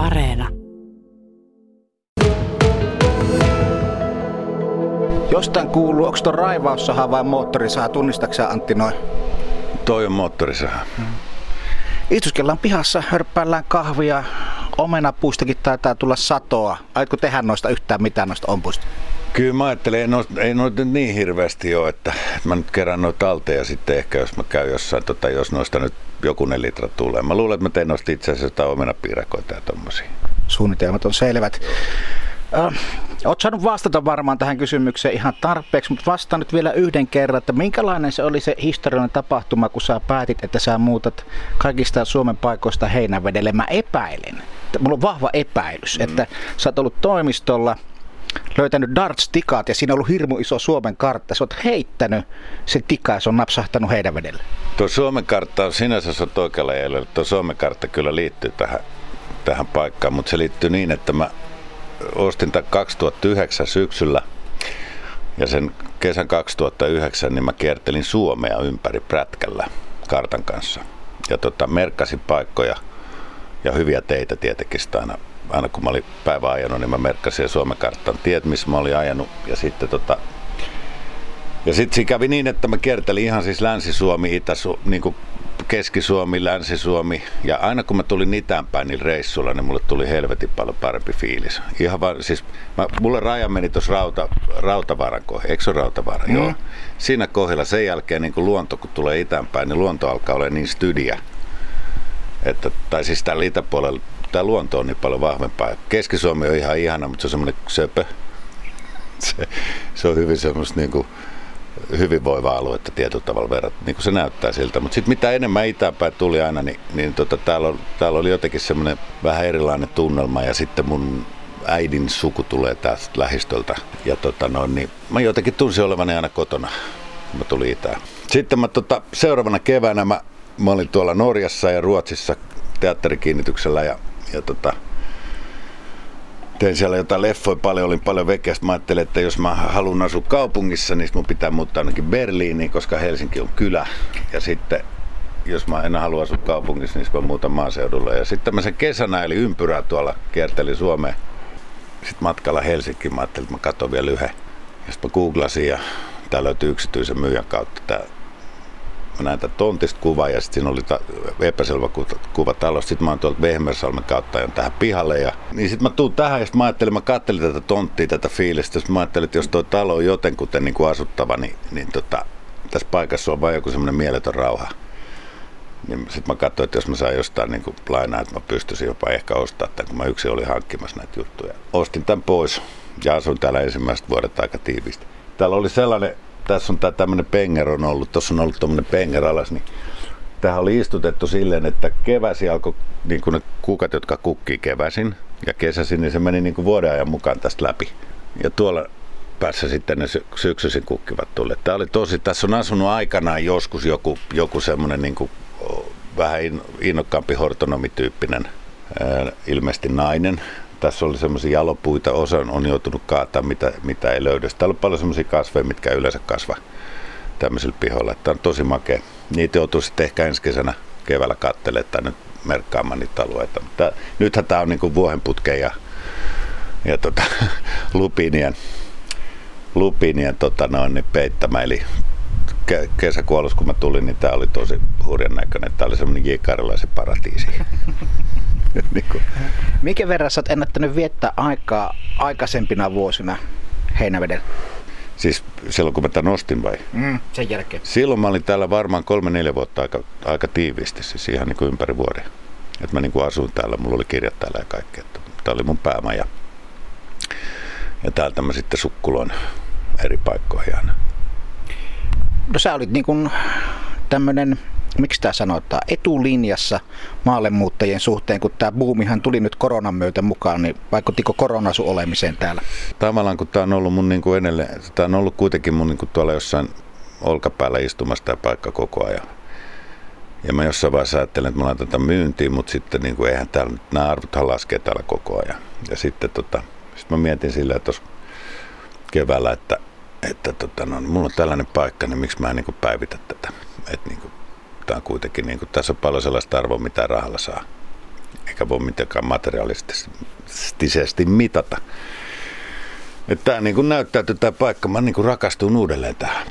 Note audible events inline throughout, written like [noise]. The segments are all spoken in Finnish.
Areena. Jostain kuuluu, onko tuon raivaussaha vai moottorisaha? Tunnistaksä Antti noin? Toi on moottorisaha. Hmm. Istuskellaan pihassa, hörppäillään kahvia. Omenapuistakin taitaa tulla satoa. Aitko tehdä noista yhtään mitään noista ompuista? Kyllä mä ajattelen, ei noita, ei noita niin hirveästi ole, että, että mä nyt kerään noita talteen ja sitten ehkä jos mä käyn jossain, tota, jos noista nyt jokunen litra tulee. Mä luulen, että mä teen noista itse asiassa jotain omenapiirakoita ja tommosia. Suunnitelmat on selvät. Äh, Olet saanut vastata varmaan tähän kysymykseen ihan tarpeeksi, mutta vastaan nyt vielä yhden kerran, että minkälainen se oli se historiallinen tapahtuma, kun sä päätit, että sä muutat kaikista Suomen paikoista Heinävedelle. Mä epäilen, mulla on vahva epäilys, mm. että sä oot ollut toimistolla, löytänyt darts-tikat ja siinä on ollut hirmu iso Suomen kartta. Sä oot heittänyt sen tikaa ja se on napsahtanut Heinävedelle. Tuo Suomen kartta on sinänsä se oikealla jäljellä. Tuo Suomen kartta kyllä liittyy tähän, tähän paikkaan, mutta se liittyy niin, että mä ostin tämän 2009 syksyllä ja sen kesän 2009 niin mä kiertelin Suomea ympäri prätkällä kartan kanssa. Ja tota, merkkasin paikkoja ja hyviä teitä tietenkin aina, aina kun mä olin päivän ajanut, niin mä merkkasin Suomen karttan tiet, missä mä olin ajanut. Ja sitten tota, ja sitten siinä kävi niin, että mä kiertelin ihan siis Länsi-Suomi, Itä-Suomi, niin Keski-Suomi, Länsi-Suomi. Ja aina kun mä tulin itäänpäin niin reissulla, niin mulle tuli helvetin paljon parempi fiilis. Ihan vaan, siis mä, mulle raja meni tuossa rauta, Rautavaaran kohdalla. Eikö se Rautavaara? Mm. Joo. Siinä kohdalla sen jälkeen niin kun luonto, kun tulee itäänpäin, niin luonto alkaa olla niin stydiä. Että, tai siis täällä itäpuolella tämä luonto on niin paljon vahvempaa. Keski-Suomi on ihan ihana, mutta se on semmoinen söpö. [laughs] Se, se on hyvin semmoista niin kuin, hyvinvoiva aluetta tietyllä tavalla verrat, niin kuin se näyttää siltä. Mutta sitten mitä enemmän itäänpäin tuli aina, niin, niin tota, täällä, on, täällä oli jotenkin semmoinen vähän erilainen tunnelma ja sitten mun äidin suku tulee tästä lähistöltä. Ja tota noin, niin mä jotenkin tunsin olevani aina kotona, kun mä tulin itään. Sitten mä tota, seuraavana keväänä mä, mä olin tuolla Norjassa ja Ruotsissa teatterikiinnityksellä ja, ja tota, tein siellä jotain leffoja paljon, olin paljon vekeästä. Mä ajattelin, että jos mä haluan asua kaupungissa, niin mun pitää muuttaa ainakin Berliiniin, koska Helsinki on kylä. Ja sitten jos mä en halua asua kaupungissa, niin mä muutan maaseudulle. Ja sitten mä sen kesänä eli ympyrää tuolla kiertelin Suomeen. Sitten matkalla Helsinkiin mä ajattelin, että mä katson vielä yhden. Ja sitten mä googlasin ja tää löytyy yksityisen myyjän kautta tää mä näin tämän tontista kuva ja sitten siinä oli ta- epäselvä kuva talosta. Sitten mä oon tuolta Vehmersalmen kautta ajan tähän pihalle. Ja, niin sitten mä tuun tähän ja sitten mä ajattelin, mä kattelin tätä tonttia, tätä fiilistä. Sitten mä ajattelin, että jos tuo talo on jotenkuten niin asuttava, niin, niin tota, tässä paikassa on vain joku semmoinen mieletön rauha. Niin sitten mä katsoin, että jos mä saan jostain niin kuin lainaa, että mä pystyisin jopa ehkä ostaa tämän, kun mä yksin olin hankkimassa näitä juttuja. Ostin tämän pois ja asuin täällä ensimmäiset vuodet aika tiiviisti. Täällä oli sellainen tässä on tämä tämmöinen penger on ollut, tuossa on ollut tämmöinen penger alas, niin tähän oli istutettu silleen, että keväsi alkoi, niin kuin ne kukat, jotka kukkii keväsin ja kesäsin, niin se meni niin kuin vuoden ajan mukaan tästä läpi. Ja tuolla päässä sitten ne sy- syksyisin kukkivat tuli. Tämä oli tosi, tässä on asunut aikanaan joskus joku, joku semmoinen niin kuin, vähän innokkaampi hortonomityyppinen, ilmeisesti nainen, tässä oli semmoisia jalopuita, osa on joutunut kaataa, mitä, mitä ei löydä. Täällä on paljon semmoisia kasveja, mitkä yleensä kasva tämmöisillä pihoilla. Tämä on tosi makea. Niitä joutuu sitten ehkä ensi kesänä keväällä katselemaan tai nyt merkkaamaan niitä alueita. Mutta nythän tämä on niin kuin vuohenputken ja, ja tota, [laughs] lupinien, lupinien tota noin, niin peittämä. Eli kesäkuolus, kun mä tulin, niin tämä oli tosi hurjan näköinen. Tämä oli semmoinen jikarilaisen paratiisi. [laughs] [laughs] niin kuin. Mikä verran sä oot ennättänyt viettää aikaa aikaisempina vuosina Heinävedellä? Siis silloin kun mä tämän ostin vai? Mm, sen jälkeen. Silloin mä olin täällä varmaan kolme-neljä vuotta aika, aika tiiviisti, siis ihan niin kuin ympäri vuoden. Että mä niin kuin asuin täällä, mulla oli kirjat täällä ja kaikkea. Tämä oli mun päämaja. Ja täältä mä sitten sukkuloin eri paikkoihin aina. No sä olit niin kuin tämmönen miksi tämä sanotaan, etulinjassa maallemuuttajien suhteen, kun tämä buumihan tuli nyt koronan myötä mukaan, niin vaikuttiko korona sun olemiseen täällä? Tavallaan kun tämä on ollut mun niin kuin edelleen, tämä on ollut kuitenkin mun niin kuin tuolla jossain olkapäällä istumassa tämä paikka koko ajan. Ja mä jossain vaiheessa ajattelin, että mä laitan tätä myyntiin, mutta sitten niin kuin eihän täällä, nämä arvothan laskee täällä koko ajan. Ja sitten tota, sit mä mietin sillä, että keväällä, että, että tota, no, mulla on tällainen paikka, niin miksi mä en niin kuin päivitä tätä. Että niin kuin, on kuitenkin, niin kuin, tässä on paljon sellaista arvoa, mitä rahalla saa. Eikä voi mitenkään materialistisesti mitata. Tämä niin näyttäytyy tämä paikka, mä niin rakastun uudelleen tähän.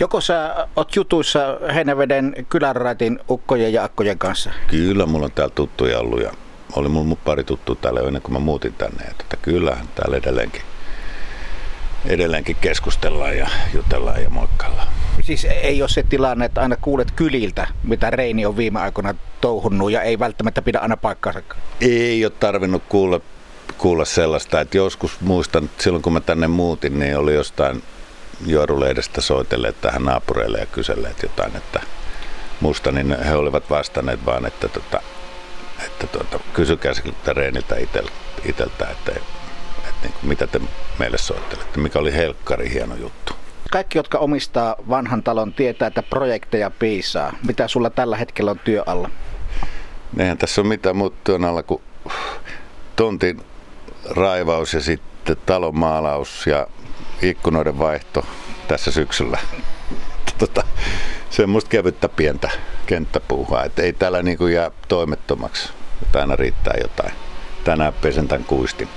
Joko sä oot jutuissa Heinäveden kylänraitin ukkojen ja akkojen kanssa? Kyllä, mulla on täällä tuttuja ollut ja oli mulla pari tuttua täällä jo ennen kuin mä muutin tänne. Ja tota, kyllähän täällä edelleenkin, edelleenkin keskustellaan ja jutellaan ja moikkaillaan. Siis ei ole se tilanne, että aina kuulet kyliltä, mitä Reini on viime aikoina touhunnut ja ei välttämättä pidä aina paikkaansa? Ei ole tarvinnut kuulla, kuulla sellaista, että joskus muistan, että silloin kun mä tänne muutin, niin oli jostain juorulehdestä soitelleet tähän naapureille ja kyselleet jotain, että musta, niin he olivat vastanneet vaan, että, tota, että tota, kysykää siltä Reeniltä iteltä, että niin kuin, mitä te meille soittelette, mikä oli helkkari hieno juttu. Kaikki, jotka omistaa vanhan talon, tietää, että projekteja piisaa. Mitä sulla tällä hetkellä on työ alla? Eihän tässä ole mitään muuta työn alla kuin tontin raivaus ja sitten talon maalaus ja ikkunoiden vaihto tässä syksyllä. [laughs] Tota, semmoista kevyttä pientä kenttäpuuhaa, että ei täällä niin kuin jää toimettomaksi, että aina riittää jotain. Tänään pesen tämän kuistin.